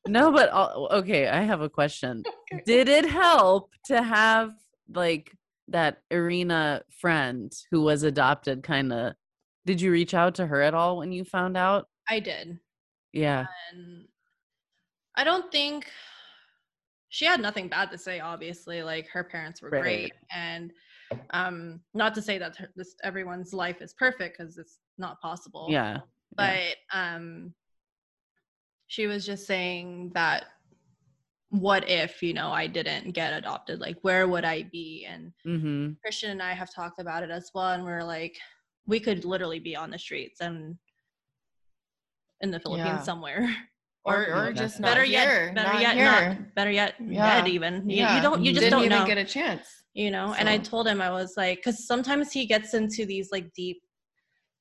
No, but I'll- okay, I have a question. Did it help to have like that Irina friend who was adopted kind of did you reach out to her at all when you found out? I did. Yeah. And I don't think she had nothing bad to say, obviously. Like her parents were Right. great. And um not to say that her- this everyone's life is perfect because it's not possible. Yeah. But um she was just saying that what if, you know, I didn't get adopted? Like where would I be? And Mhm. Christian and I have talked about it as well, and we're like, we could literally be on the streets and in the Philippines Yeah. somewhere. Or or That's just not better not here. yet, better not yet, here. not better yet, Yeah. dead even. You, Yeah. you don't, you just Didn't don't even know, get a chance. you know. And I told him I was like, because sometimes he gets into these like deep,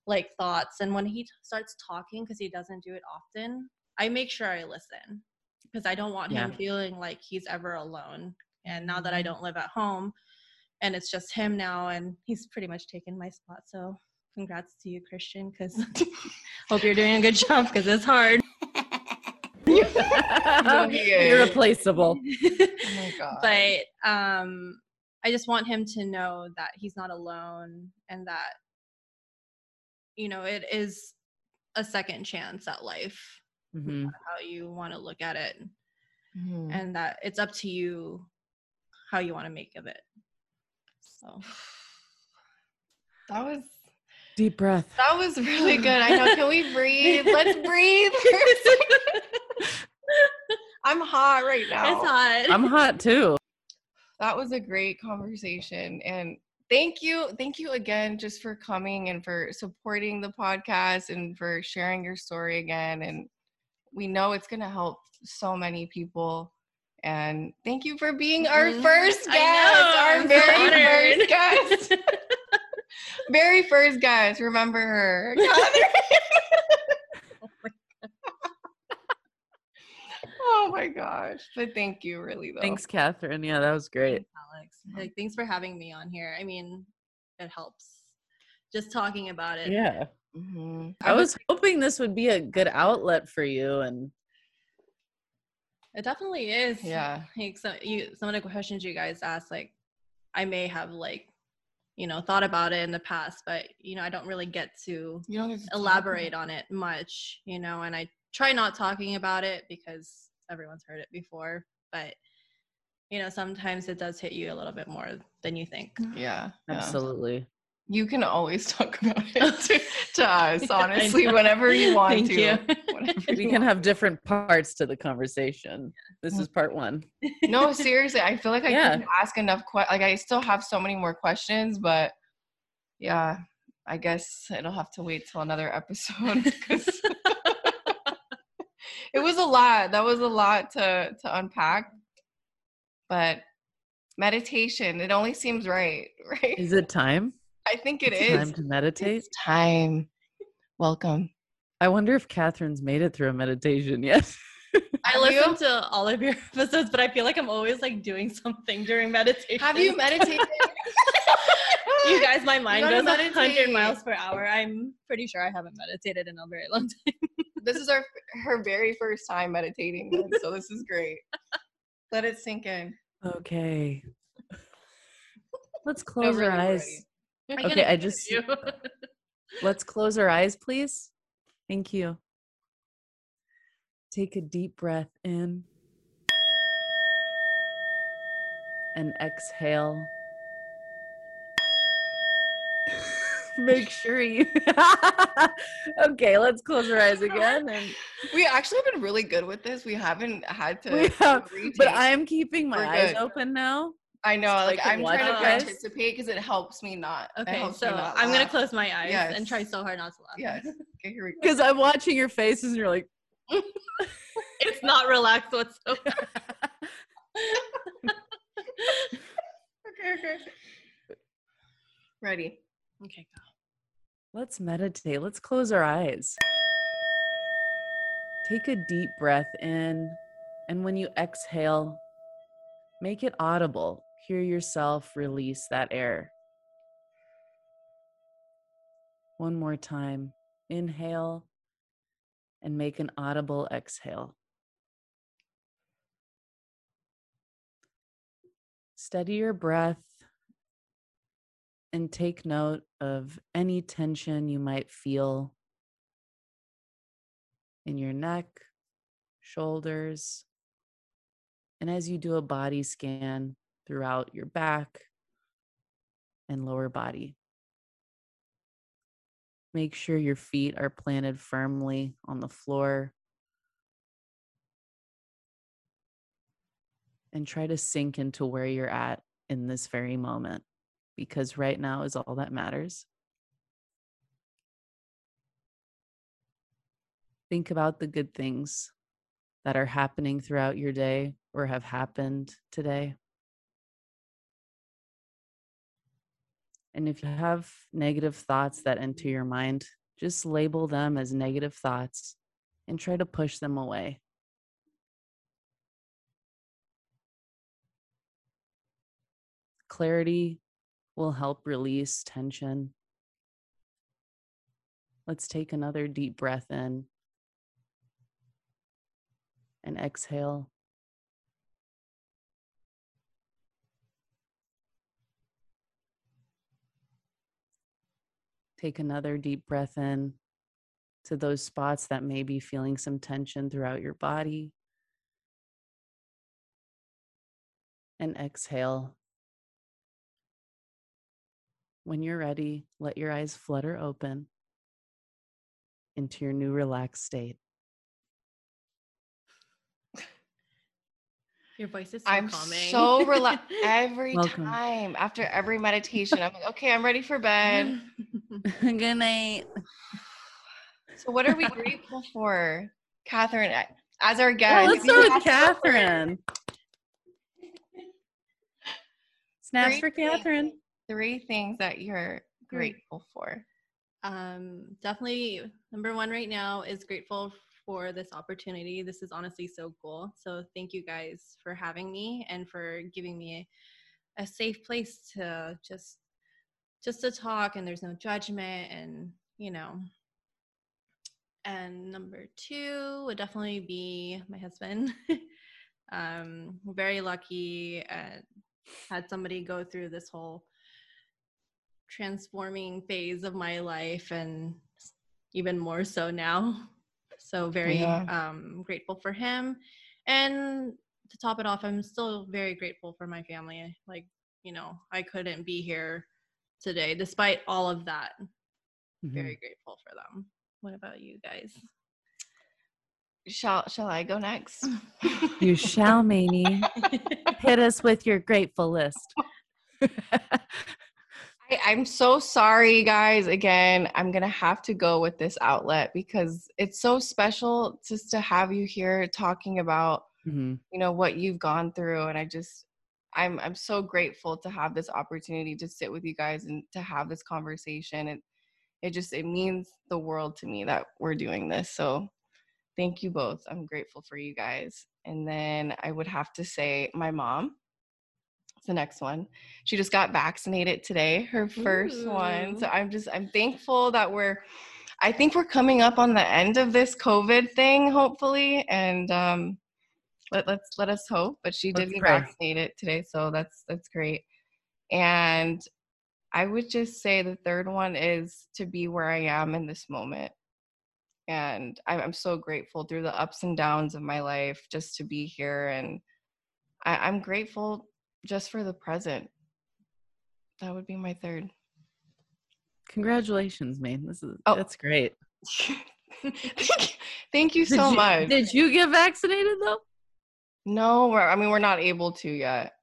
like thoughts, and when he t- starts talking, because he doesn't do it often, I make sure I listen because I don't want him feeling like he's ever alone. And now Mm-hmm. that I don't live at home, and it's just him now, and he's pretty much taken my spot. So congrats to you, Christian, because hope you're doing a good job because it's hard. You'll. Irreplaceable. Oh but um i just want him to know that he's not alone and that you know it is a second chance at life Mhm. how you want to look at it Mhm. and that it's up to you how you want to make of it so that was Deep breath. that was really good. I know. Can we breathe? Let's breathe. for a second. I'm hot right now. it's hot I'm hot too. that was a great conversation and thank you thank you again just for coming and for supporting the podcast and for sharing your story again and we know it's going to help so many people and thank you for being our Mhm. first guest our I'm very honored. first guest very first guest remember her oh my gosh but thank you really though Thanks, Catherine. Yeah, that was great. Thanks, alex like, thanks for having me on here i mean it helps just talking about it Yeah. Mhm. I was hoping this would be a good outlet for you and It definitely is. Yeah. Like some you some of the questions you guys asked, like I may have like, you know, thought about it in the past, but you know, I don't really get to You don't get to elaborate on it much, you know, and I try not talking about it because everyone's heard it before. But you know, sometimes it does hit you a little bit more than you think. Mm-hmm. Yeah. yeah. absolutely. You can always talk about it to, to us, honestly, know. whenever you want Thank to. you. Whenever We can want. have different parts to the conversation. This is part one. No, seriously, I feel like I Yeah. couldn't ask enough. Que- like I still have so many more questions, but yeah, I guess it'll have to wait till another episode because it was a lot. That was a lot to to unpack. But meditation, it only seems right, right? Is it time? I think it It's is. time to meditate. It's time. Welcome. I wonder if Catherine's made it through a meditation yet. I listen to all of your episodes, but I feel like I'm always like doing something during meditation. Have you meditated? you guys, my mind goes a hundred miles per hour. I'm pretty sure I haven't meditated in a very long time. This is our her very first time meditating, then, so this is great. Let it sink in. okay. Let's No, close our really, eyes. ready. I Okay, I just- you. Let's close our eyes, please. Thank you. Take a deep breath in and exhale. Make sure you. okay, let's close our eyes again. And We actually have been really good with this. We haven't had to. we have, but I'm keeping my We're eyes good. open now. I know, so like I'm trying to participate because it helps me not. Okay, so not I'm gonna close my eyes and try so hard not to laugh. Yes. Okay, here we go. Because I'm watching your faces and you're like, it's not relaxed whatsoever. Okay, okay. Ready. Okay, go. let's meditate. Let's close our eyes. Take a deep breath in. And when you exhale, make it audible. Hear yourself release that air. One more time. Inhale and make an audible exhale. Steady your breath and take note of any tension you might feel in your neck, shoulders, and as you do a body scan throughout your back and lower body. Make sure your feet are planted firmly on the floor. And try to sink into where you're at in this very moment, because right now is all that matters. Think about the good things that are happening throughout your day or have happened today. And if you have negative thoughts that enter your mind, just label them as negative thoughts and try to push them away. Clarity will help release tension. Let's take another deep breath in and exhale. Take another deep breath in to those spots that may be feeling some tension throughout your body. And exhale. When you're ready, let your eyes flutter open into your new relaxed state. Your voice is so I'm calming. so relaxed every Welcome. time after every meditation. I'm like, okay, I'm ready for bed. Good night. So, what are we grateful for, Catherine? As our Yeah, guest, let's start with Catherine. Snaps Three for things- Catherine. Three things that you're grateful for. um definitely number one right now is grateful for this opportunity. This is honestly so cool. So thank you guys for having me and for giving me a, a safe place to just just to talk and there's no judgment and you know. And number two would definitely be my husband. Um very lucky uh, had somebody go through this whole transforming phase of my life and even more so now so very Yeah. um grateful for him and to top it off i'm still very grateful for my family like you know i couldn't be here today despite all of that Mhm. very grateful for them what about you guys Shall Shall I go next? You shall, Maney. Hit us with your grateful list. I, I'm so sorry, guys. Again, I'm gonna have to go with this outlet because it's so special just to have you here talking about Mhm. you know what you've gone through, and I just I'm I'm so grateful to have this opportunity to sit with you guys and to have this conversation. And it just it means the world to me that we're doing this. So thank you both. I'm grateful for you guys. And then I would have to say my mom. The next one. She just got vaccinated today, her first one. So I'm just I'm thankful that we're I think we're coming up on the end of this COVID thing, hopefully. And um let, let's let us hope. But she did Let's get pray. vaccinated today, so that's that's great. And I would just say the third one is to be where I am in this moment. And I'm, I'm so grateful through the ups and downs of my life just to be here. And I, I'm grateful just for the present. That would be my third. Congratulations, man. This is Oh. that's great. Thank you Did so you- much. Did you get vaccinated though? no, we're, I mean, we're not able to yet.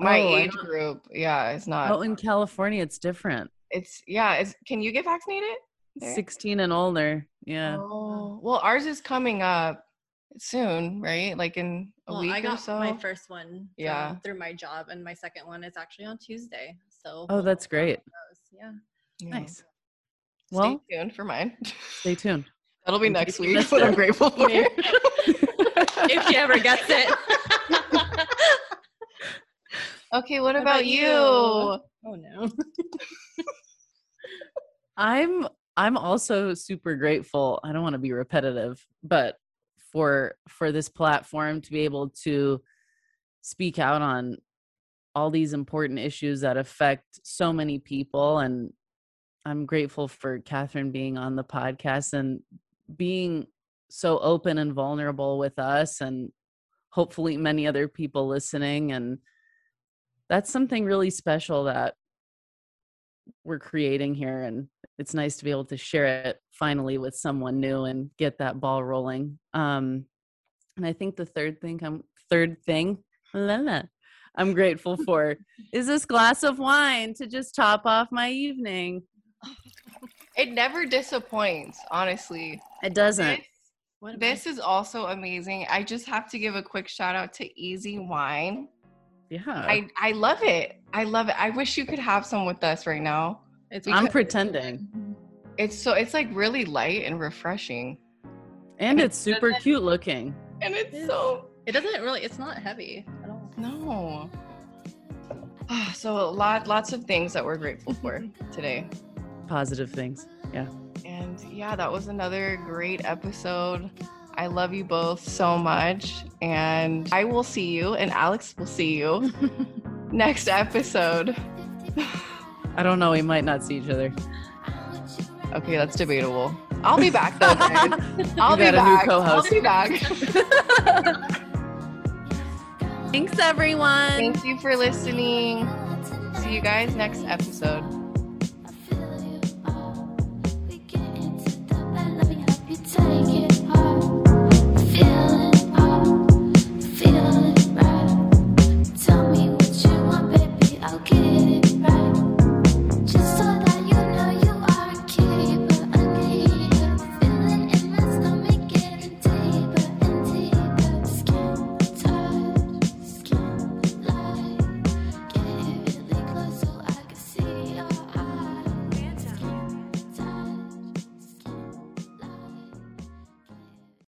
My Oh, age group, yeah, it's not. Oh, in California, it's different. It's, yeah, it's, can you get vaccinated? there? 16 and older. Yeah. Oh, well, ours is coming up soon, right? Like in a Well, week I or got so. my first one from- Yeah. through my job, and my second one is actually on Tuesday. So Oh, that's see how it great. Yeah. Yeah. Nice. Stay Well, tuned for mine. stay tuned. That'll be in next week, missed but I'm grateful for Yeah. it. if she ever gets it. okay, what What about about you? you? oh no. I'm I'm also super grateful. I don't want to be repetitive, but for for this platform to be able to speak out on all these important issues that affect so many people and I'm grateful for Catherine being on the podcast and being so open and vulnerable with us and hopefully many other people listening and that's something really special that we're creating here and it's nice to be able to share it finally with someone new and get that ball rolling um and i think the third thing i'm third thing i'm grateful for is this glass of wine to just top off my evening It never disappoints, honestly. it doesn't This, this is also amazing. I just have to give a quick shout out to Easy Wine. yeah I, I love it. I love it. I wish you could have some with us right now. I? It's i'm pretending It's so it's like really light and refreshing. and it it's super cute looking And it's It is. so It doesn't really. It's not heavy at all. no. Ah, So a lot lots of things that we're grateful for today. positive things yeah And yeah, that was another great episode. I love you both so much. And I will see you, and Alex will see you next episode. i don't know we might not see each other Okay, that's debatable. I'll be back though. I'll be got a new back. I'll be back. thanks everyone Thank you for listening. See you guys next episode.